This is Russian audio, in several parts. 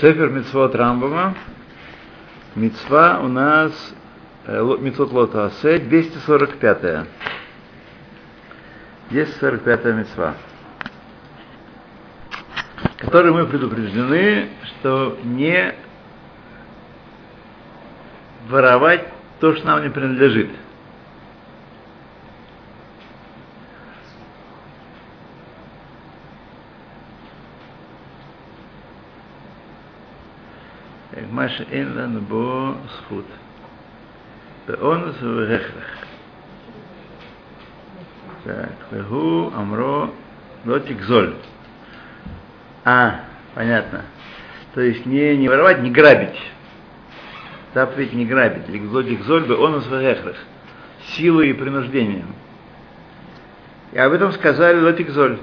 Сефер Мицвод Рамбама. Мицва у нас э, Мицвод Лота Асе 245. 245 мицва. Которой мы предупреждены, что не воровать то, что нам не принадлежит. מה שאין לנו בו זכות. באונס ובהכרח. Так, והוא אמרו לא תגזול. А, понятно. То есть не, не воровать, не грабить. Заповедь не грабить. Ликзоль, ликзоль бы он вехрах. Силой и принуждением. И об этом сказали лотикзоль.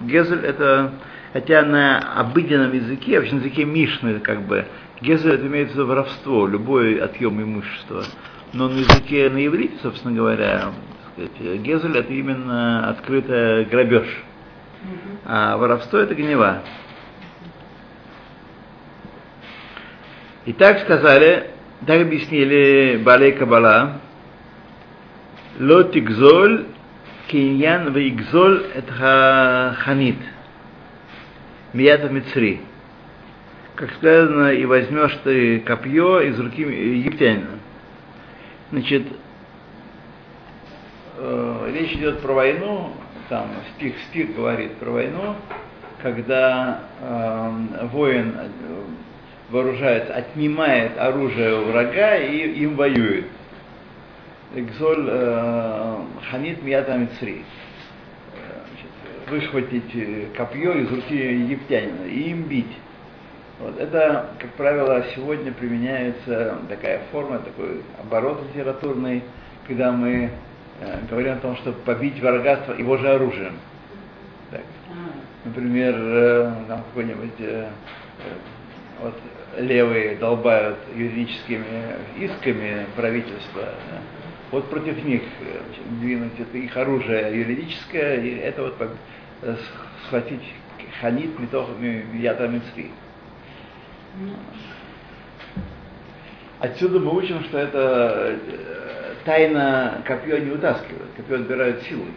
Гезель это, хотя на обыденном языке, вообще на языке Мишны, как бы, Гезель это имеется воровство, любой отъем имущества. Но на языке, на иврите, собственно говоря, сказать, Гезель это именно открытый грабеж. А воровство это гнева. И так сказали, так объяснили Балей Кабала, Ло тигзоль киньян вейгзоль это ханит. Мията мицри как сказано, и возьмешь ты копье из руки египтянина. Значит, э, речь идет про войну, там стих, стих говорит про войну, когда э, воин вооружается, отнимает оружие у врага и им воюет. Экзоль э, ханит мията мицри. Выхватить копье из руки египтянина и им бить. Вот. Это, как правило, сегодня применяется такая форма, такой оборот литературный, когда мы э, говорим о том, чтобы побить врага его же оружием. Так. Например, э, там какой-нибудь э, э, вот левые долбают юридическими исками правительства. Да? Вот против них э, двинуть это их оружие юридическое, и это вот э, схватить ханит метох ята мицри. Отсюда мы учим, что это э, тайна копье не утаскивает, копье отбирают силой.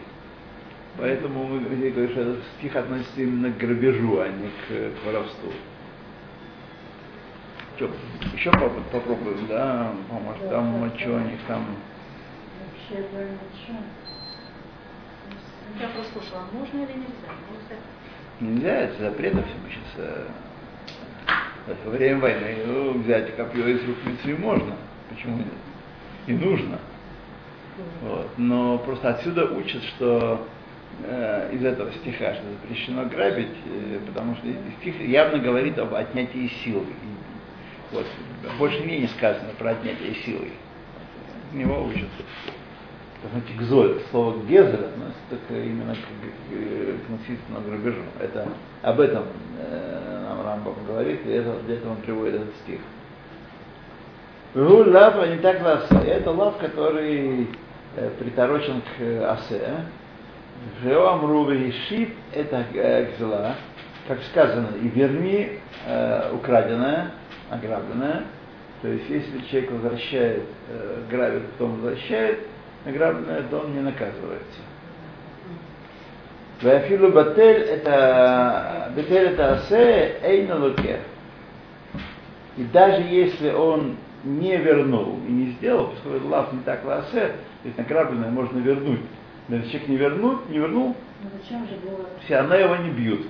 Поэтому мы говорим, что этот стих относится именно к грабежу, а не к, к воровству. Что, еще попробуем, да? Может, там что у них там. Я просто слушала, можно или нельзя? Нельзя, это запретов мы сейчас во время войны ну, взять копье из рук Митсви можно. Почему нет? И нужно. Вот. Но просто отсюда учат, что э, из этого стиха, что запрещено грабить, э, потому что стих явно говорит об отнятии силы. Вот. Больше нигде не сказано про отнятие силы. Вот. Него учат. Знаете, гзоль, слово гезер относится только именно к, к, к насильственному грабежу. Это, об этом э, нам Рамбам говорит, и это, для этого он приводит этот стих. Гу лав, а не так ласе. Это лав, который э, приторочен к э, асе. Жеом руве шип это э, гзела, как сказано, и верни э, украденное, ограбленное. То есть, если человек возвращает, э, грабит, потом возвращает, награбленное, он не наказывается. Вафилу батель это батель это асе эйна лукер. И даже если он не вернул и не сделал, поскольку лав не так ласе, то есть награбленное можно вернуть. Но если человек не вернул, не вернул, все равно его не бьют.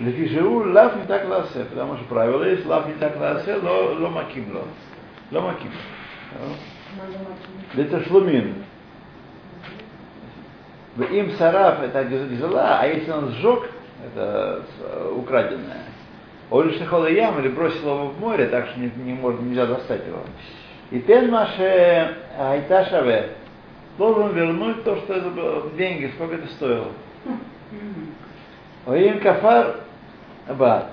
Лефишеу лав не так ласе, потому что правило есть, лав не так ласе, ло, ло маким ло. Ло маким. Это шлумин. Им сараф это гзела, а если он сжег, это украденное. Он лишь холла ям или бросил его в море, так что не, не можно, нельзя достать его. И тен маше айташаве должен вернуть то, что это было, деньги, сколько это стоило. Оим кафар бат.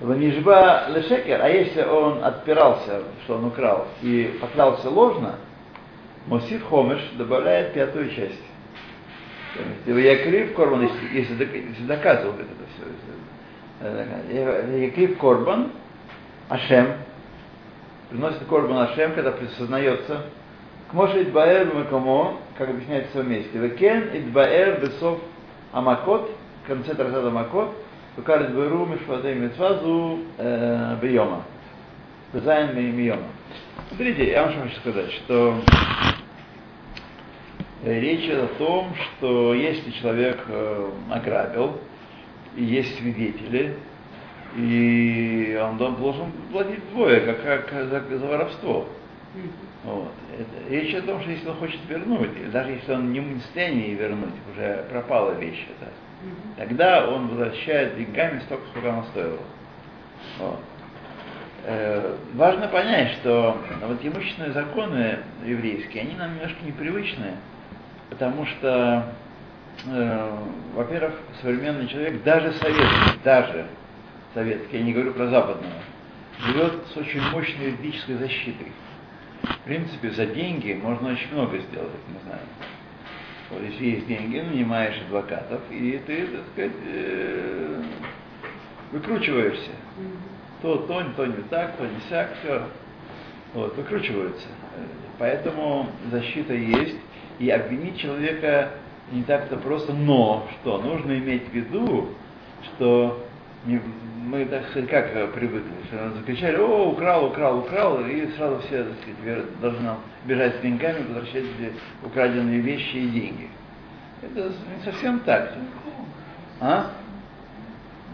Ванижба лешекер, а если он отпирался, что он украл, и поклялся ложно, Мосив Хомеш добавляет пятую часть. То есть, я крив корван, если, если доказывал это все. Э, Якрив Корбан, Ашем, приносит Корбан Ашем, когда присознается, Кмоша Идбаэр Макомо, как объясняется в месте, Векен Идбаэр Бесов Амакот, в конце Трасада Амакот, Векарит Беру Мишвадей Митфазу Бейома. Зайн Мийома. Смотрите, я вам что хочу сказать, что речь идет о том, что если человек ограбил, и есть свидетели, и он должен платить двое, как, как за, за воровство. Вот. Это, речь о том, что если он хочет вернуть, или даже если он не в состоянии вернуть, уже пропала вещь эта, тогда он возвращает деньгами столько, сколько она стоила. Вот. Э, важно понять, что вот имущественные законы еврейские, они нам немножко непривычные, потому что э, во-первых, современный человек, даже советский, даже советский, я не говорю про западного, живет с очень мощной юридической защитой. В принципе, за деньги можно очень много сделать, мы знаем. Вот если есть деньги, нанимаешь адвокатов, и ты, так сказать, э, выкручиваешься. То, то, то не так, то не сяк, все. Вот, выкручиваются. Поэтому защита есть, и обвинить человека не так-то просто, но что? Нужно иметь в виду, что не, мы, так сказать, как э, привыкли, что закричали, о, украл, украл, украл, и сразу все, так сказать, должны бежать с деньгами, возвращать украденные вещи и деньги. Это не совсем так. А?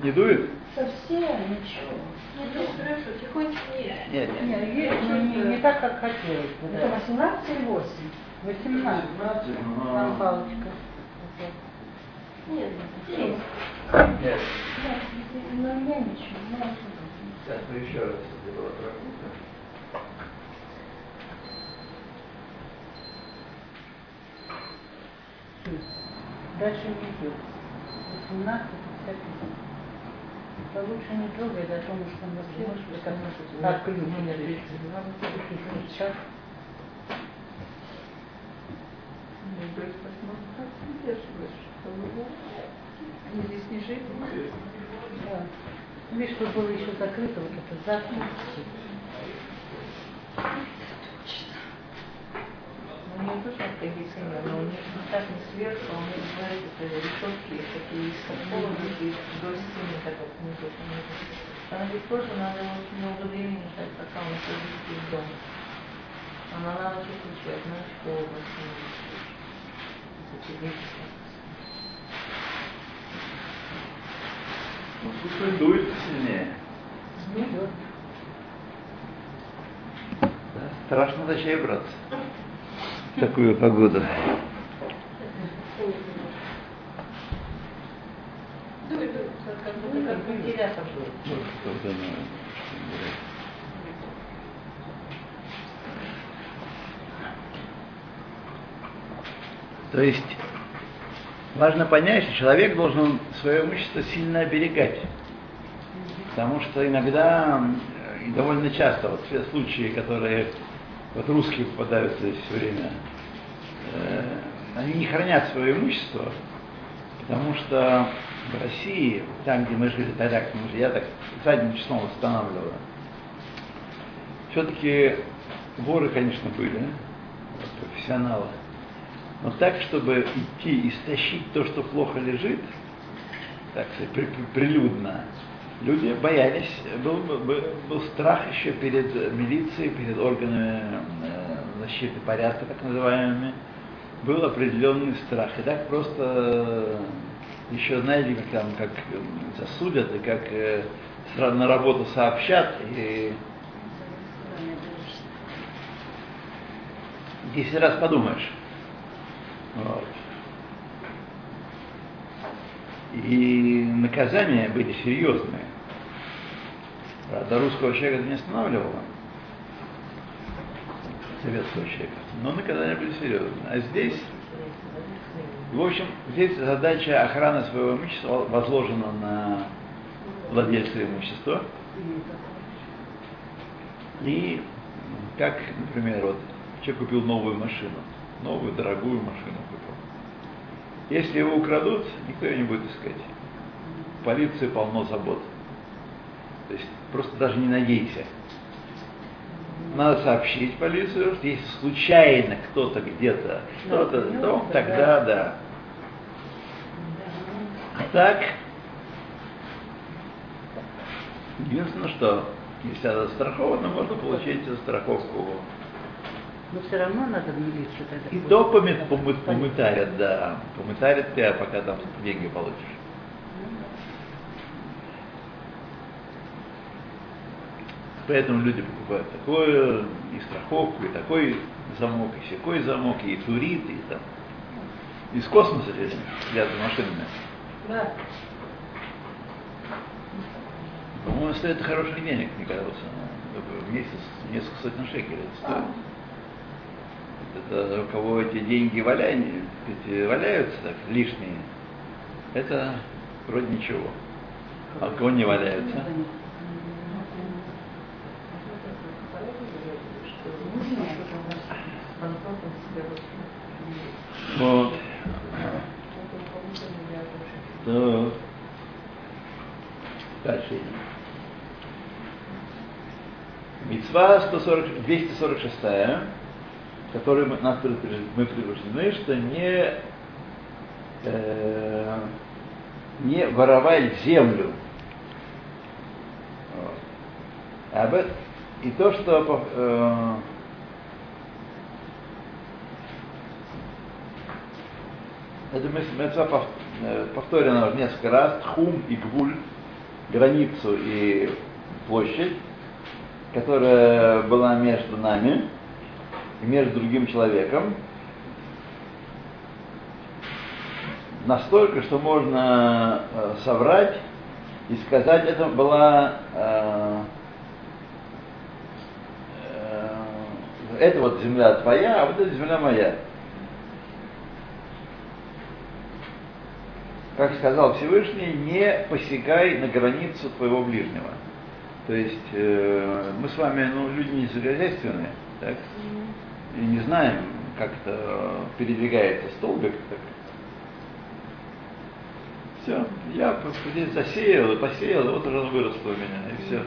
Не дует? Совсем ничего. Ну, хорошо, тихонько нет. Нет, нет. Нет, не, не так, как хотелось бы. Это 18 или 8? 18. Там палочка. Нет, есть. Нет. Но я ничего, не. Сейчас мы еще раз это было. Дальше не идет. 18 55. Это лучше не трогай, а то может там вообще может быть как как ключ. Сейчас. Они здесь не жили. Да. Видишь, что было еще закрыто, вот это закрыто. У нее тоже кондиционер, но у нее так не сверху, а у нее, знаете, это решетки такие из такого и до стены, так как внизу. Она говорит, тоже надо очень много времени ждать, пока он садится из дома. Она на ночь включает, ночь полностью. Ну, пускай дует сильнее. Не идет. Да, страшно зачем браться. в Такую погоду. Ну. Ну, ну, То есть важно понять, что человек должен свое имущество сильно оберегать. Потому что иногда, и довольно часто, вот все случаи, которые вот русские попадаются здесь все время, э, они не хранят свое имущество, потому что в России, там, где мы жили тогда, потому что я так задним числом восстанавливаю, все-таки воры, конечно, были, профессионалы. Но так, чтобы идти и стащить то, что плохо лежит, так сказать, при- при- прилюдно, люди боялись, был, был, был страх еще перед милицией, перед органами э, защиты порядка, так называемыми, был определенный страх. И так просто э, еще, знаете, как там, как э, засудят, и как на работу сообщат, и 10 раз подумаешь. Вот. И наказания были серьезные. Правда, русского человека это не останавливало, советского человека. Но наказания были серьезные. А здесь, в общем, здесь задача охраны своего имущества возложена на владельца имущества. И как, например, вот человек купил новую машину, новую дорогую машину купил. Если его украдут, никто ее не будет искать. полиции полно забот. То есть просто даже не надейся. Надо сообщить полицию, что если случайно кто-то где-то, что-то, ну, то да. тогда да. А так, единственное, что если она застрахована, можно получить страховку. Но все равно надо милицию тогда. И то помы- помы- помытарят, да. Помытарят тебя, пока там деньги получишь. Поэтому люди покупают такое, и страховку, и такой замок, и всякой замок, и турит, и там. Из космоса здесь взяты машинами. Да. По-моему, стоит хороших денег, мне кажется. В месяц несколько сотен шекелей стоит. Это у кого эти деньги валяют, валяются так, лишние, это вроде ничего. А у кого не валяются? Вот. Так. Дальше идем. Мецва 140, 246, которой мы, нас мы предупреждены, что не, э, не воровать землю. Вот. И то, что э, это мецва э, повторена уже несколько раз, тхум и гвуль, границу и площадь, которая была между нами между другим человеком, настолько, что можно э, соврать и сказать, это была э, э, это вот земля твоя, а вот эта земля моя. Как сказал Всевышний, не посягай на границу твоего ближнего. То есть э, мы с вами, ну, люди не сельскохозяйственные, так? И не знаем, как это передвигается столбик. Так. Все, я здесь засеял и посеял, и вот уже выросло у меня, и все.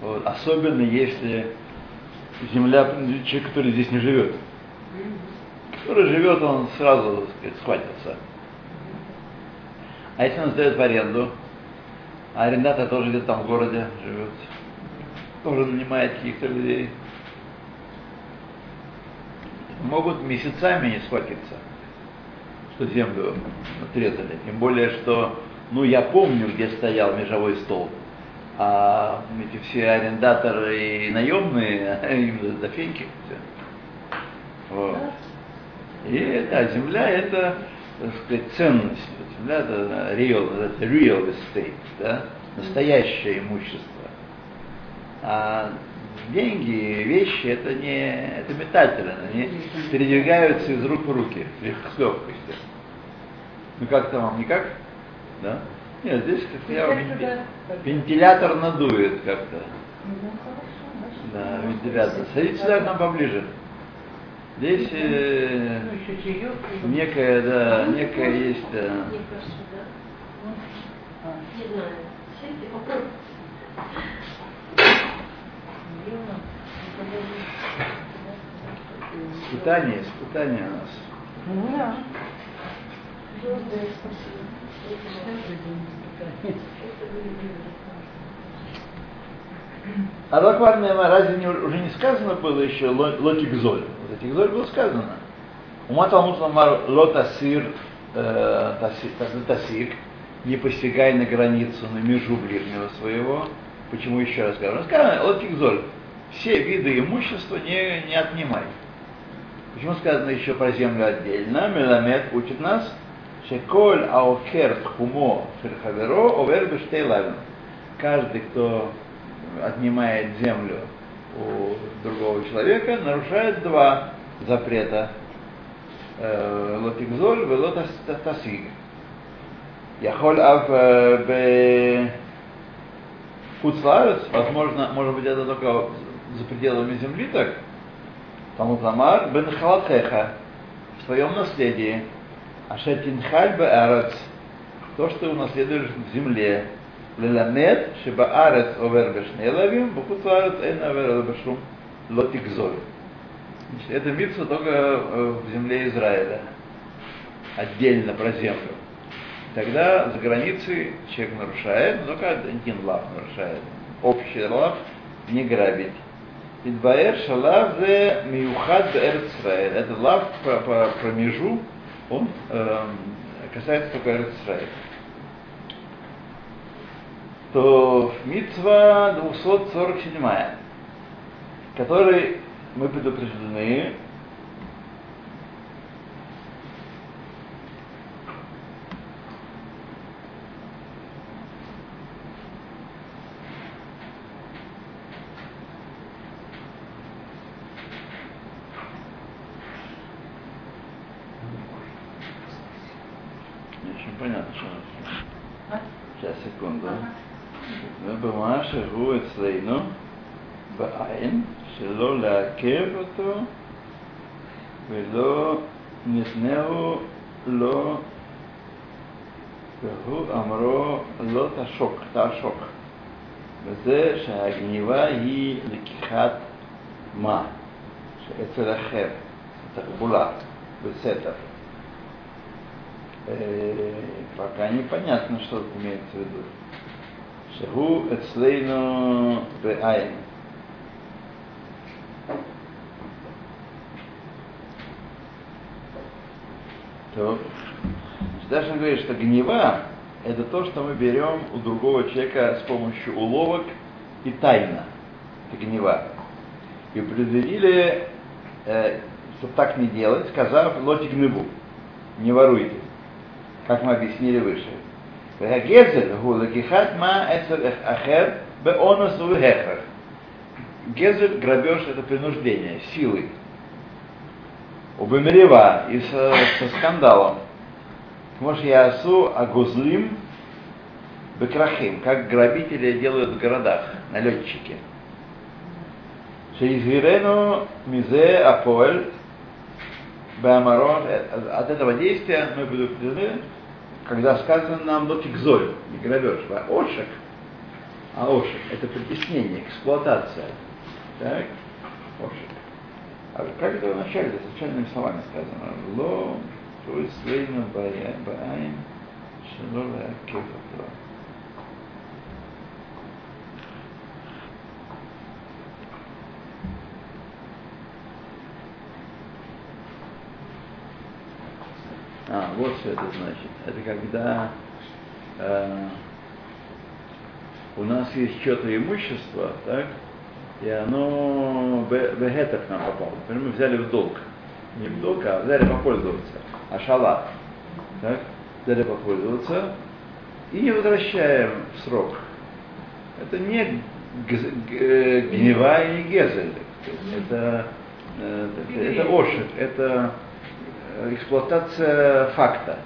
Вот. Особенно если земля человеку, который здесь не живет. Который живет, он сразу, так сказать, схватится. А если он сдает в аренду, а арендатор тоже где-то там в городе живет, тоже нанимает каких-то людей, могут месяцами не схватиться, что землю отрезали. Тем более, что, ну, я помню, где стоял межевой столб, а эти все арендаторы и наемные, им за феньки все. Вот. И это, земля это, так сказать, ценность. Земля это real, это real estate, да? настоящее имущество. А деньги, вещи, это не, это метательно, они передвигаются из рук в руки, с легкостью. Ну как-то вам никак? Да? Нет, здесь как я вен- вентилятор надует как-то. Да, вентилятор. Садитесь сюда к нам поближе. Здесь э, Ну, еще чаек. некая, да, некая есть, да. Мне кажется, да. А, Не знаю. Сядьте, попробуйте. Испытание, испытание у нас. Да. А Рахварная разве не, уже не сказано было еще ло- лотикзоль? Вот этикзоль было сказано. Ума Талмуд Ламар лотасир э, таси- та- тасик, не постигай на границу, на межу ближнего своего. Почему еще раз говорю? Сказано, лотикзоль, все виды имущества не, не отнимай. Почему сказано еще про землю отдельно? Меламед учит нас, шеколь аокер тхумо шерхаверо овер бештейлавин. Каждый, кто отнимает землю у другого человека, нарушает два запрета. Э, Лотикзоль и лотасиг. Яхоль ав бе Хуцларец, возможно, может быть, это только за пределами земли так, Талмуд Ламар, бен халатеха, в своем наследии, ашетинхаль бе арец, то, что унаследуешь в земле, леламед, шибаарец овер бешнелавим, бухуцарец эйн овер бешум лотикзоль. Это митсва только э, в земле Израиля, отдельно про землю. Тогда за границей человек нарушает, но только один лав нарушает. Общий лав не грабить. Идбаэр шалав зе миухад бэрц Это лав по, по промежу, он э, касается только Эрц То митцва 247, который мы предупреждены, שלא לעכב אותו ולא נתנהו לו והוא אמרו לא תשוק, תעשוק. וזה שהגניבה היא לקיחת מה? שאצל אחר, תחבולה, בסתר. Пока непонятно, что тут имеется в виду. Шагу эцлейну беайн. То, он говорит, что гнева – это то, что мы берем у другого человека с помощью уловок и тайна. Это гнева. И предупредили, э, чтобы так не делать, сказав лоти гневу, не воруйте, как мы объяснили выше. Гезель грабеж, это принуждение, силой. Убемерева и со, со скандалом. Может, я асу агузлим бекрахим, как грабители делают в городах, налетчики. Шеизгирену мизе апоэль беамарон. От этого действия мы предупреждены, когда сказано нам лотикзоль, не грабеж, а ошек. А ошек – это притеснение, эксплуатация. Так? Ошек. А как это вначале, случайными словами сказано? Ло, твой свейна бааем, шелола кефатра. А, вот что это значит. Это когда э, у нас есть что-то имущество, так, и оно в это к нам попало. Например, мы взяли в долг. Не в долг, а взяли попользоваться. А шала. Так? Взяли попользоваться и не возвращаем в срок. Это не гнева и не гезель. Это, э, это, это ошик, это эксплуатация факта.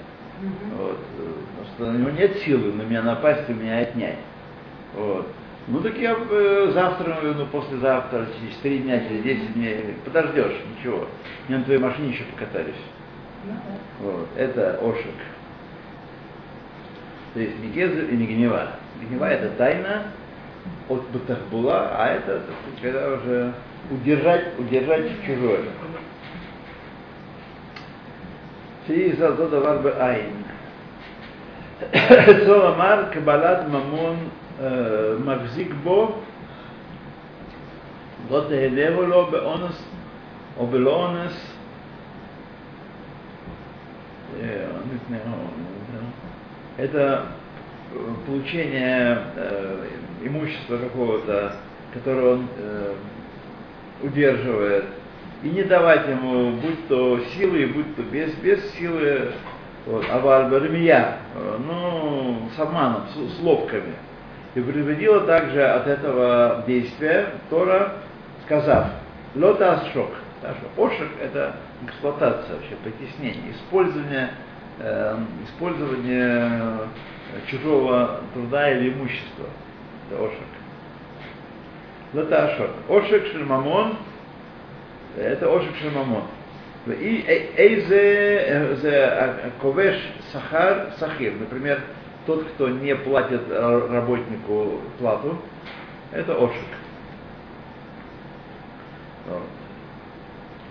Вот. Потому что на него нет силы на меня напасть и меня отнять. Вот. Ну так я э, завтра, э, ну послезавтра, через три дня, через 10 дней, подождешь, ничего. Я на твоей машине еще покатались. Ну, вот. Это Ошик. То есть не Гезу и не Гнева. Гнева это тайна от Батахбула, а это когда уже удержать, удержать чужое. Сииза Зодавар Айн. Соломар Кабалат Мамон מחזיק בו, לא תהנהו לו באונס או בלא אונס. Это получение э, имущества какого-то, которое он э, удерживает, и не давать ему, будь то силы, будь то без, без силы, вот, аваль бармия, ну, с обманом, с, с лобками. И предупредила также от этого действия Тора, сказав, лота шок. Ошек – это эксплуатация вообще, притеснение, использование, э, использование чужого труда или имущества. Это ошек. Лота ашок. Ошек шельмамон это Ошек Шамамон. И эйзе ковеш сахар сахир. Например, тот, кто не платит ра- работнику плату, это ошик. Вот.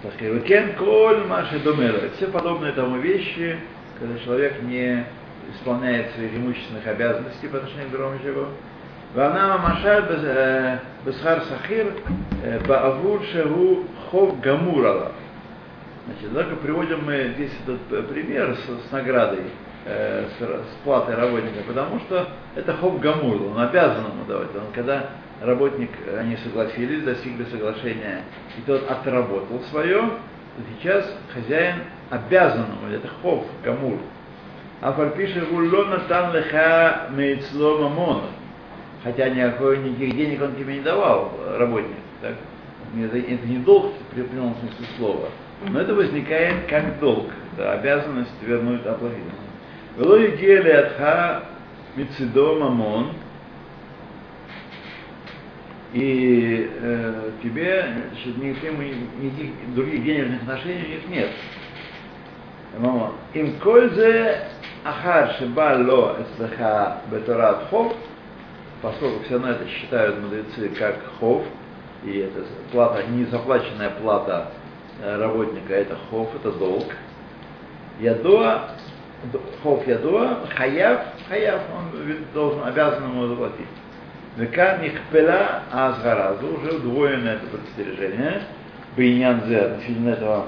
Сахиру коль маши домера. Все подобные тому вещи, когда человек не исполняет своих имущественных обязанностей по отношению к другому человеку. Вана машаль бесхар сахир баавур шегу хов гамурала. Значит, только приводим мы здесь этот э, пример с, с наградой, э, с, с платой работника, потому что это хов гамур, он обязан ему давать. Он, когда работник, они согласились, достигли соглашения, и тот отработал свое, то сейчас хозяин обязан ему, это хов гамур. А фарпише гуллона тан леха мейцло мамон. Хотя никакой, никаких денег он тебе не давал, работник. Так? Это, это не долг при прямом смысле слова. Но это возникает как долг, да, обязанность вернуть оплатить. Велой гели атха мицидо мамон, и э, тебе значит, ни- ты ему ни- никаких других денежных отношений у них нет. Им кользе ахар шиба ло эслеха беторат хов, поскольку все равно это считают мудрецы как хов, и это плата, незаплаченная плата э, работника, это хов, это долг. Ядоа, Хоф Ядуа, Хаяв, Хаяв, он должен, обязан ему заплатить. Века Михпела Азгаразу, уже удвоенное это предостережение, Бейнян Зе, относительно этого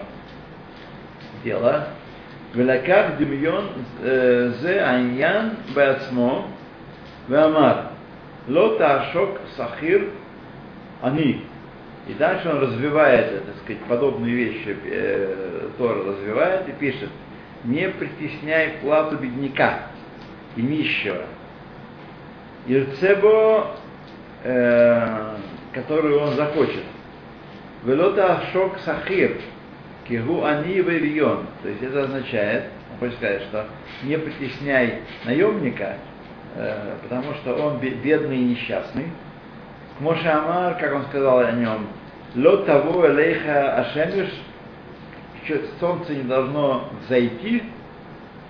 дела. Велаках Демьон э, Зе Аньян Беацмо, Веамар, Лота Ашок Сахир Они. И дальше он развивает, так сказать, подобные вещи, э, Тора развивает и пишет – не притесняй плату бедняка и нищего. Ирцебо, э, которую он захочет. Велота шок сахир, кигу ани вавион. То есть это означает, он хочет сказать, что не притесняй наемника, э, потому что он бе- бедный и несчастный. Моше Амар, как он сказал о нем, ло того элейха ашемиш, солнце не должно зайти,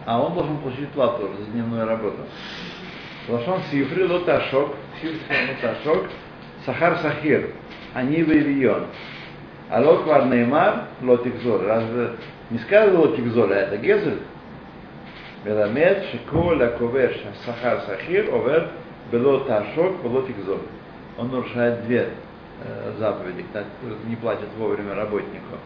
а он должен получить плату за дневную работу. Лашон сифри лоташок, сифри лоташок, сахар сахир, они вейвион. А лот квар неймар лотикзор. Разве не сказано лотикзор, а это гезель? מלמד שכל הכובש השכר שכיר עובר בלא תעשוק ולא תגזול. Он нарушает две э, заповеди, так, не платит вовремя работнику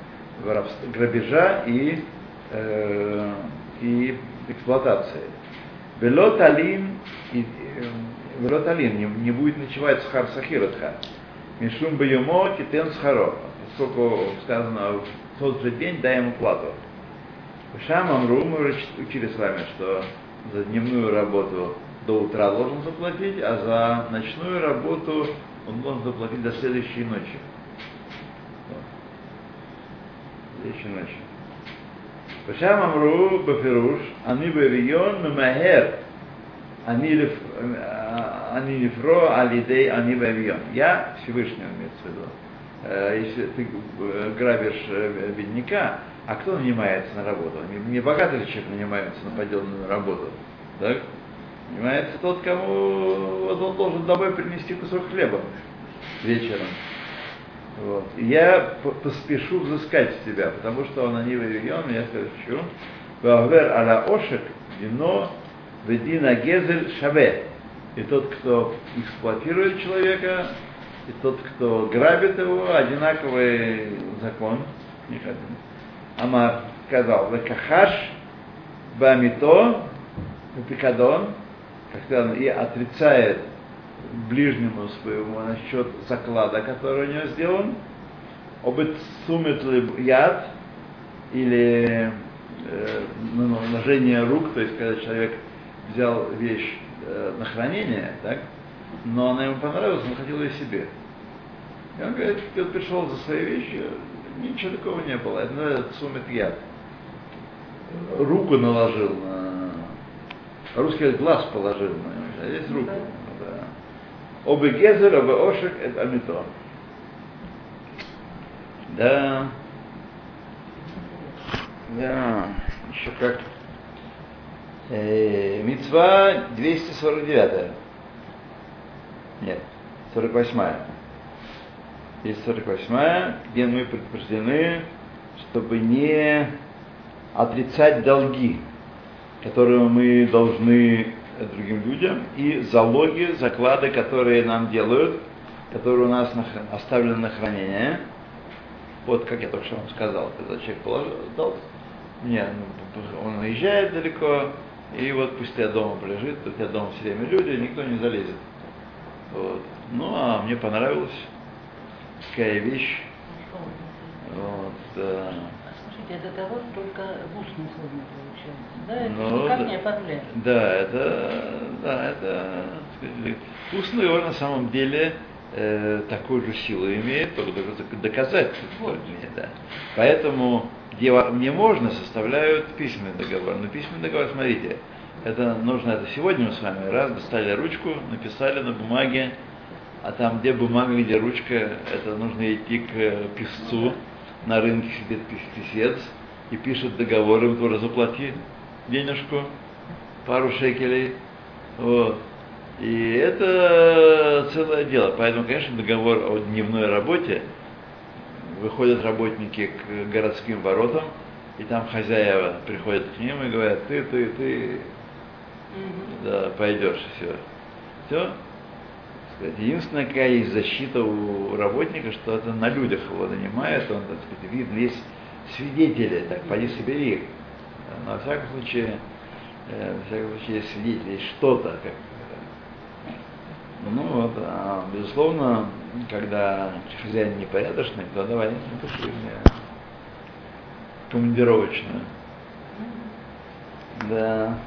грабежа и, э, и эксплуатации. Вело талим, и, э, вело талим, не, не будет ночевать схар сахиротха. Мишум бьемо китен схаро. Поскольку сказано в тот же день дай ему плату. Шам Амру, мы учили с вами, что за дневную работу до утра должен заплатить, а за ночную работу он должен заплатить до следующей ночи. Вот. Следующей ночи. Шам Амру Бафируш, они бавион мемахер, они лиф- они лифро алидей они бавион. Я Всевышний имеется в виду. Если ты грабишь бедняка, а кто нанимается на работу? Не, богатый человек нанимается на поделанную работу. Так? Нанимается тот, кому вот он должен домой принести кусок хлеба вечером. Вот. Я поспешу взыскать с тебя, потому что он они выведен, я скажу, Вавер аля ошек, вино, ведина гезель шаве. И тот, кто эксплуатирует человека, и тот, кто грабит его, одинаковый закон. Амар сказал, Векахаш Бамито, Пикадон, когда и отрицает ближнему своему насчет заклада, который у него сделан, обет сумет яд, или э, наложение рук, то есть когда человек взял вещь э, на хранение, так, но она ему понравилась, он хотел ее себе. И он говорит, он пришел за свои вещи, ничего такого не было, это сумет яд. Руку наложил на... Русский говорит, глаз положил на него, а здесь руку. Обе гезер, обе ошек, это амито. Да. Да. Еще как. Э, Мецва 249. Нет, 48. Есть 48, где мы предупреждены, чтобы не отрицать долги, которые мы должны другим людям, и залоги, заклады, которые нам делают, которые у нас оставлены на хранение. Вот как я только что вам сказал, когда человек положил, дал, мне, он уезжает далеко, и вот пусть я дома полежит, у тебя дома все время люди, никто не залезет. Вот. Ну, а мне понравилась такая вещь. Вот, да. Это договор только в устном форме получается, да? Это ну, никак да, не оформляется? Да, это, да, это, сказать, устный договор на самом деле э, такую же силу имеет, только доказать. Вот. Да. Поэтому где мне можно, составляют письменный договор. Но письменный договор, смотрите, это нужно, это сегодня мы с вами раз достали ручку, написали на бумаге, а там, где бумага, где ручка, это нужно идти к э, писцу, на рынке сидит писец и пишет договор, ему тоже заплати денежку, пару шекелей. Вот. И это целое дело. Поэтому, конечно, договор о дневной работе, выходят работники к городским воротам, и там хозяева приходят к ним и говорят, ты, ты, ты, да, пойдешь, все. Все. Единственная какая есть защита у работника, что это на людях его нанимает, он, так сказать, видно, есть свидетели, так, поди собери их. Но, во всяком случае, э, во всяком случае, есть свидетели, есть что-то, как ну вот, а, безусловно, когда хозяин непорядочный, то давай напиши мне командировочную. Да.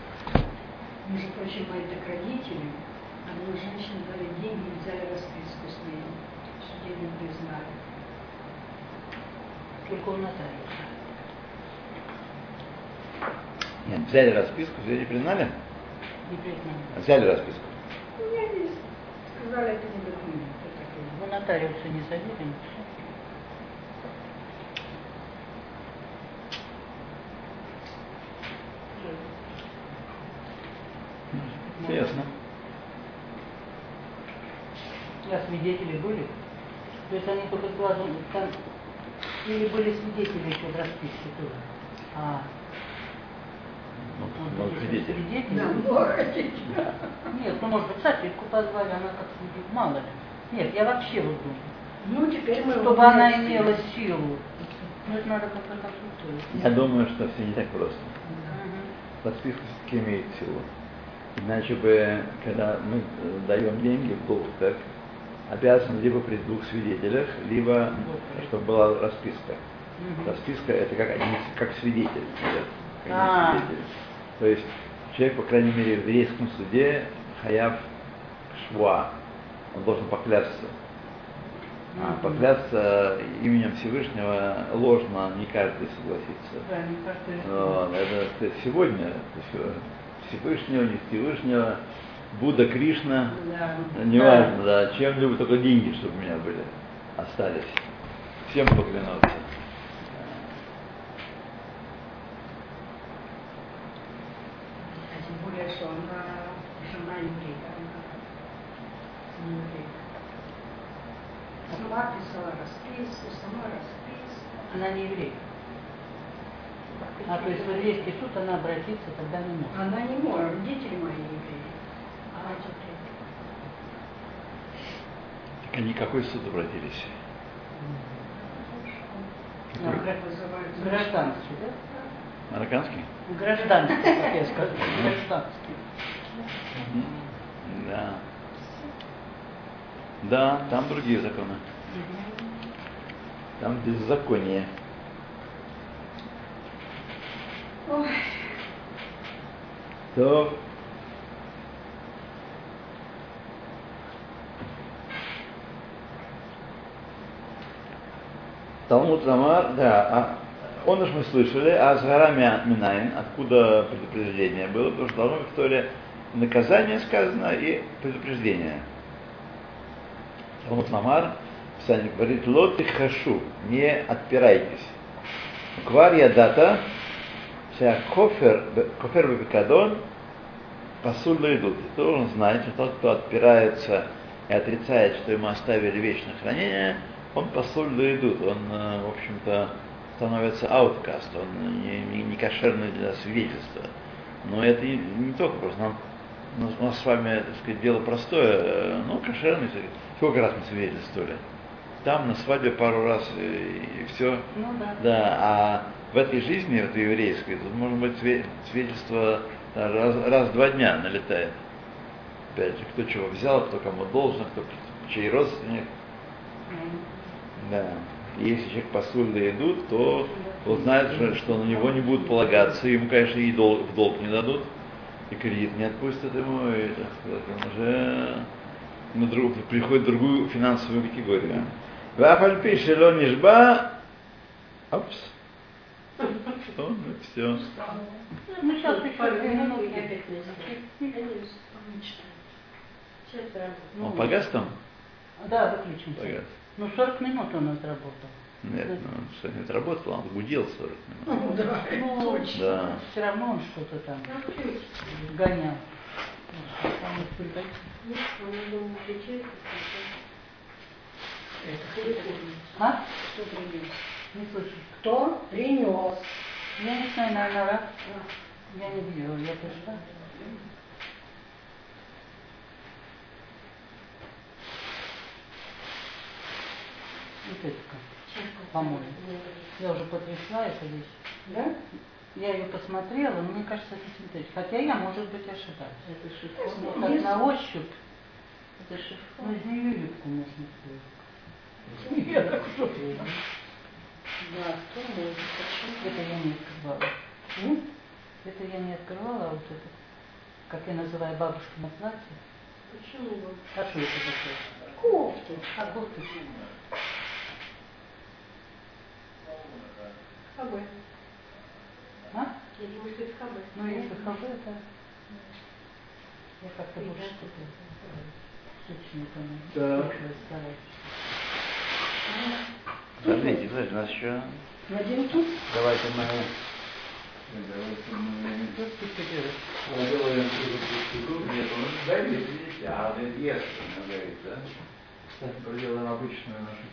Между прочим, мои так родители, одной женщине дали деньги и взяли расписку с ней. Не признали. Только у нотариуса. Нет, взяли расписку, все не признали? Не признали. Взяли расписку. Ну, я не сказали, это не документ. Вы нотариуса не заверили? Интересно. А свидетели были? То есть они только с глазом там или были свидетели еще в расписке тоже? А, Ну, вот свидетелей. свидетели? Да, родителей. Нет, ну может быть, Сафирку позвали, она как свидетель, мало ли. Нет, я вообще вот думаю. Ну, теперь мы... Чтобы она имела силу. Ну, это надо как-то консультировать. Я думаю, что все не так просто. Расписка все-таки имеет силу. Иначе бы, когда мы э, даем деньги в долг, так, обязан либо при двух свидетелях, либо чтобы была расписка. Расписка это как, один- как свидетель. идет, как А. свидетель. То есть человек, по крайней мере, в еврейском суде хаяв шва, он должен поклясться. А поклясться именем Всевышнего ложно не каждый согласится. Да, не каждый Вот, это то есть, сегодня э, Всевышнего, не Всевышнего, Будда, Кришна, Да. неважно, да, чем-либо, только деньги, чтобы у меня были, остались. Всем поклянуться. А тем более, что она жена еврейка. Она не еврейка. Сама писала расписку, сама расписку. Она не еврейка. А то есть в еврейский суд она обратиться тогда не может. Она не может, родители мои евреи. А мать еврейка. Так они какой суд обратились? Гражданский, да? Марокканский? Гражданский, как я сказала. Гражданский. Да. Да, там другие законы. Там беззаконие. Ой, То. Талмуд Замар, да, а он уж мы слышали, а Згара Минайн, откуда предупреждение было, потому что должно быть в Торе наказание сказано и предупреждение. Талмуд Ламар, Писание говорит, лот и хашу, не отпирайтесь. Квар я дата, вся кофер, кофер бекадон, посуду идут. Ты должен знать, что тот, кто отпирается и отрицает, что ему оставили вечное хранение, он посуду идут. Он, э, в общем-то, становится ауткаст, он не, не, не кошерный для свидетельства. Но это не только просто. Нам, у нас с вами, так сказать, дело простое, э, ну, кошерный, сколько раз мы свидетельствовали. Там на свадьбе пару раз и, и все. Ну да. Да, а в этой жизни, в этой еврейской, тут может быть свидетельство раз, раз в два дня налетает. Опять же, кто чего взял, кто кому должен, кто чей родственник. Да. И если человек посульно идут, то он знает, что, что на него не будут полагаться, ему, конечно, и долг, в долг не дадут, и кредит не отпустят ему, и так сказать, он уже на друг, приходит в другую финансовую категорию. Вафальпи шело нижба, опс, что, ну все. Мы сейчас еще. Он погас там? Да, выключимся. Погас. Ну, 40 минут он отработал. Нет, ну он что не отработал, он гудел 40 минут. Да, Ну, точно. Да. все равно он что-то там гонял. Придать. А? Кто принес? Не слышу. Кто принес? Я не знаю, наверное, раз. Я не видела, я пришла. Вот это как, по-моему. Я уже потрясла эту вещь. Да? Я ее посмотрела, но мне кажется, это синтетика. Хотя я, может быть, ошибаюсь. Это шифон. Вот так на ощупь, Это шифон. ну, из нее юбку можно сделать. Я так что Да, кто может? Это я не открывала. М? Это я не открывала, а вот это, как я называю бабушкино платье. Почему? А что это такое? Кофту. А кофта. ХБ. А? Я думаю, что это ХБ. Ну, если ХБ, это... Я как-то больше что-то точно там Да. стараюсь. Подождите, подождите, у нас еще... Надень тут. Давайте мы... Давайте мы... Что ты делаешь? Делаем Нет, он видите, а он ест, он горит, да? Кстати, проделаем обычную нашу.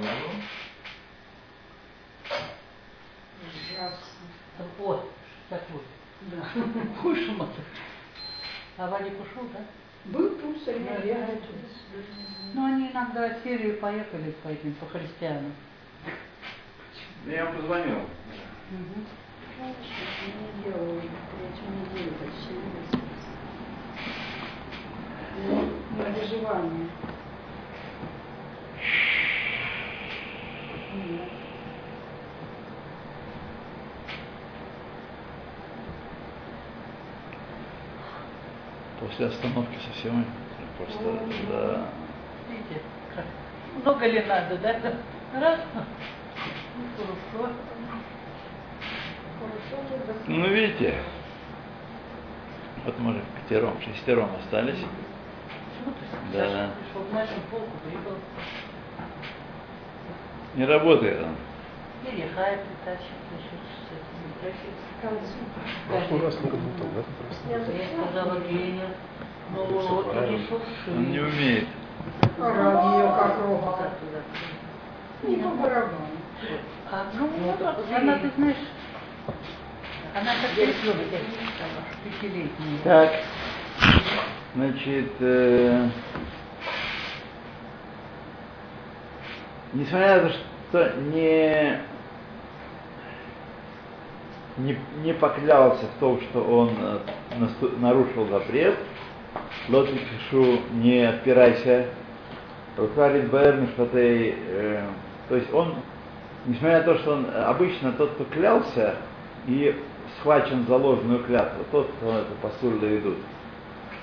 Ужасно. Вот, что такое. Да. Кушал это. А Вадик ушел, да? Был все время Да. Ну, они иногда в Сирию поехали по этим, по христианам. Я вам позвонил. Мгм. Конечно, не делаю третью неделю почти. Ну, выживание. Нет. После остановки совсем просто, да. Видите, как много ли надо, да? Раз. Ну, хорошо. Хорошо, что до Ну, видите, вот мы же пятером, шестером остались. Ты Да. Не работает он. Или хай притащит, еще концу. прошлый раз не работал, в этот раз. Я сказала Гене, ну вот не шурши. Он не умеет. Рад ее как рога. Не по барабану. А, ну, она, ты знаешь, она как ребенок, пятилетняя. Так, значит, э, несмотря на то, что не, не, не поклялся в том, что он э, нарушил запрет, Лот пишу, не отпирайся, Рухарит Берн, что э, то есть он, несмотря на то, что он э, обычно тот, кто клялся и схвачен за ложную клятву, тот, кто это посульно идут.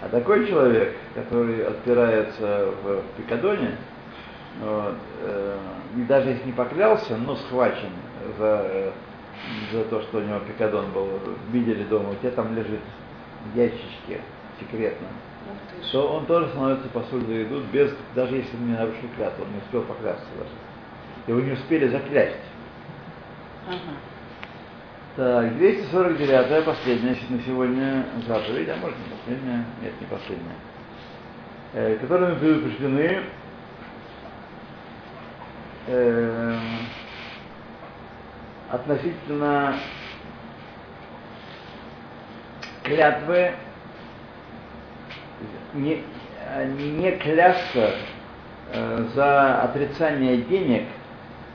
А такой человек, который отпирается в Пикадоне, вот, э, даже если не поклялся, но схвачен за, за то, что у него Пикадон был, видели дома, у тебя там лежит в ящичке секретно, то он тоже становится посульно идут, без, даже если он не нарушил клятву, он не успел поклясться даже. Его не успели заклясть. Ага. Так, 249 последняя на сегодня заповедь, а может не последняя, нет, не последняя, э, которыми предупреждены э, относительно клятвы не, не клясться э, за отрицание денег,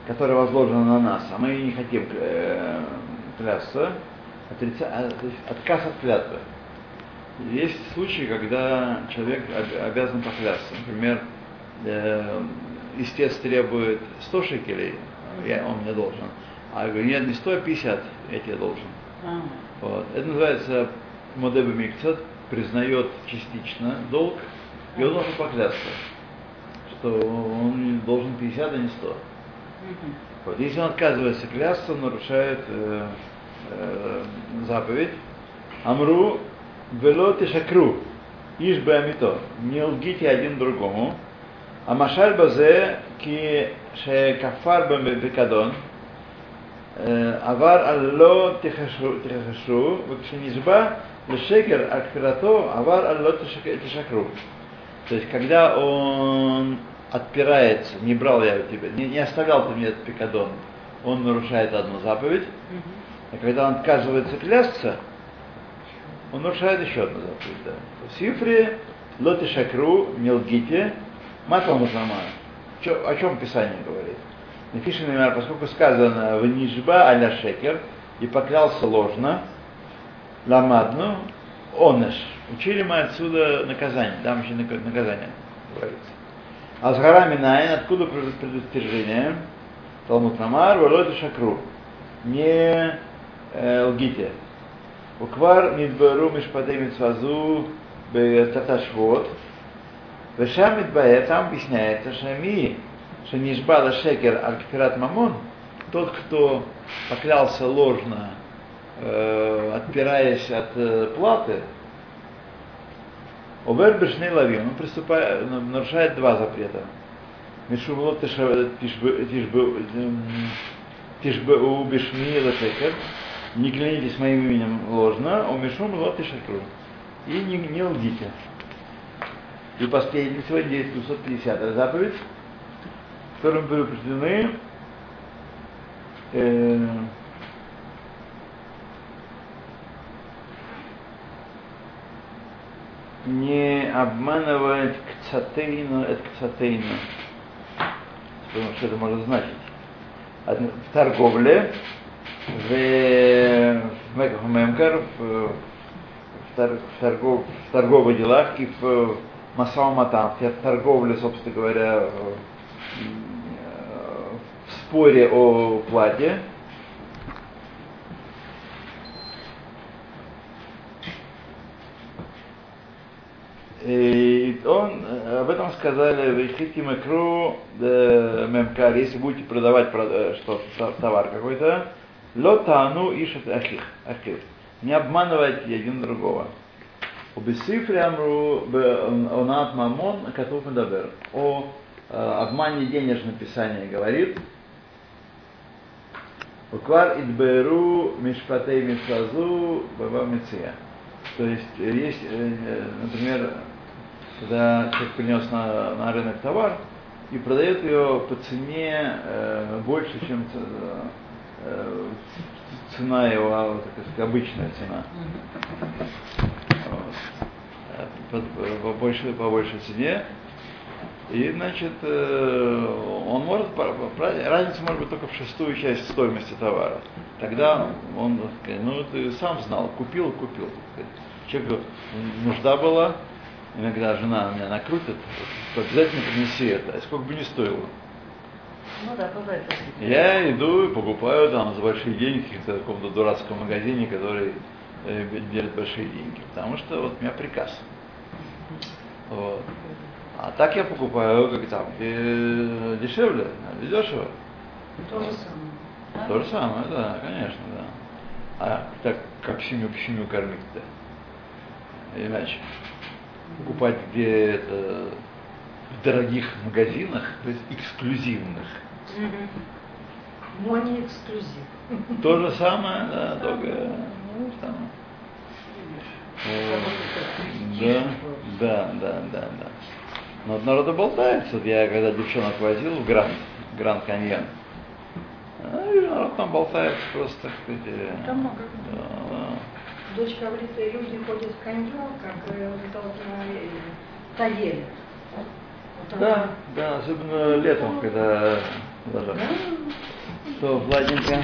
которое возложено на нас, а мы не хотим э, клясться, отрица, а, отказ от клятвы. Есть случаи, когда человек обязан поклясться. Например, э, истец требует 100 шекелей, я, он мне должен. А я говорю, нет, не 150, я тебе должен. А, Вот. Это называется Модеба Микцат, признает частично долг, и он должен поклясться, что он должен 50, а не 100. мгм. Вот. Если он отказывается клясться, он нарушает э, э, заповедь. Амру вело тишакру, иш амито, не лгите один другому. А машаль базе ки ше кафар бекадон, עבר על לא תכחשו, תכחשו, וכשנשבע לשקר על כפירתו, עבר על לא תשק- תשקרו. То есть, когда он отпирается, не брал я у тебя, не, не оставлял ты мне этот пикадон, он нарушает одну заповедь, Мгм. а когда он отказывается клясться, он нарушает еще одну заповедь. Да. В Сифре лоти шакру, не лгите, матом Чё, О чем Писание говорит? Напишем, например, поскольку сказано в нижба аля шекер и поклялся ложно, ламадну, онеш. Учили мы отсюда наказание, там еще нак- наказание говорится. Горами Найн, откуда пред- предостережение? Талмуд Намар, Володи Шакру. Не э, лгите. Уквар Мидбару Мишпатей Митсвазу Бетаташвот. Вешам Мидбае, там объясняется, что ми, что Нишбала Шекер Аль-Кфират Мамон, тот, кто поклялся ложно, э, отпираясь от э, платы, Овер бешней он приступает, нарушает два запрета. Мишумло тишбу бешми лашекер, не клянитесь моим именем ложно, о мишум лот и шакру. И не, не лгите. И последний, сегодня есть 250 заповедь, которым предупреждены э, не обманывать кцатейну, это кцатейну. Потому что это может значить. В торговле, в, в Мемкар, в, в, тор- в торгов- в торговых делах и в Масауматан, в торговле, собственно говоря, споре о плате, И он, э, об этом сказали, вы хотите макру мемкар, если будете продавать прода- что, товар какой-то, лотану ишет ахих, ахив. Не обманывайте один другого. Убисифри амру онат мамон катуф медабер. О э, обмане денежное писание говорит. Уквар идберу мишпатей митсазу баба миция. То есть, э, есть, э, э, например, когда человек принес на, на рынок товар и продает ее по цене э, больше, чем э, цена его, а, вот, так сказать, обычная цена. Вот. Э, По, по большей, по большей цене. И, значит, э, он может, разница может быть только в шестую часть стоимости товара. Тогда он, ну, ты сам знал, купил, купил. Человеку нужда была, иногда жена меня накрутит, что обязательно принеси это, и сколько бы ни стоило. Ну да, бывает. Я иду и покупаю там за большие деньги в каком-то дурацком магазине, который э, делит большие деньги. Потому что вот у меня приказ. Вот. А так я покупаю, как там, где дешевле, где дешево. То же самое. А? То же самое, да, конечно, да. А так как семью семью кормить-то? Иначе. Покупать где это в дорогих магазинах, то есть эксклюзивных. Но они эксклюзив. То же самое, да, только самое. Да, да, да, да, да. Но вот народу болтается. Вот я когда девчонок возил в Гранд, Гранд Каньон, вижу, народ там болтается просто, э, Там много. да, да. Дочь говорит, люди ходят в каньон, как э, на э, Таеле. Вот Да, она- да, особенно летом, когда даже. Что, Владенька?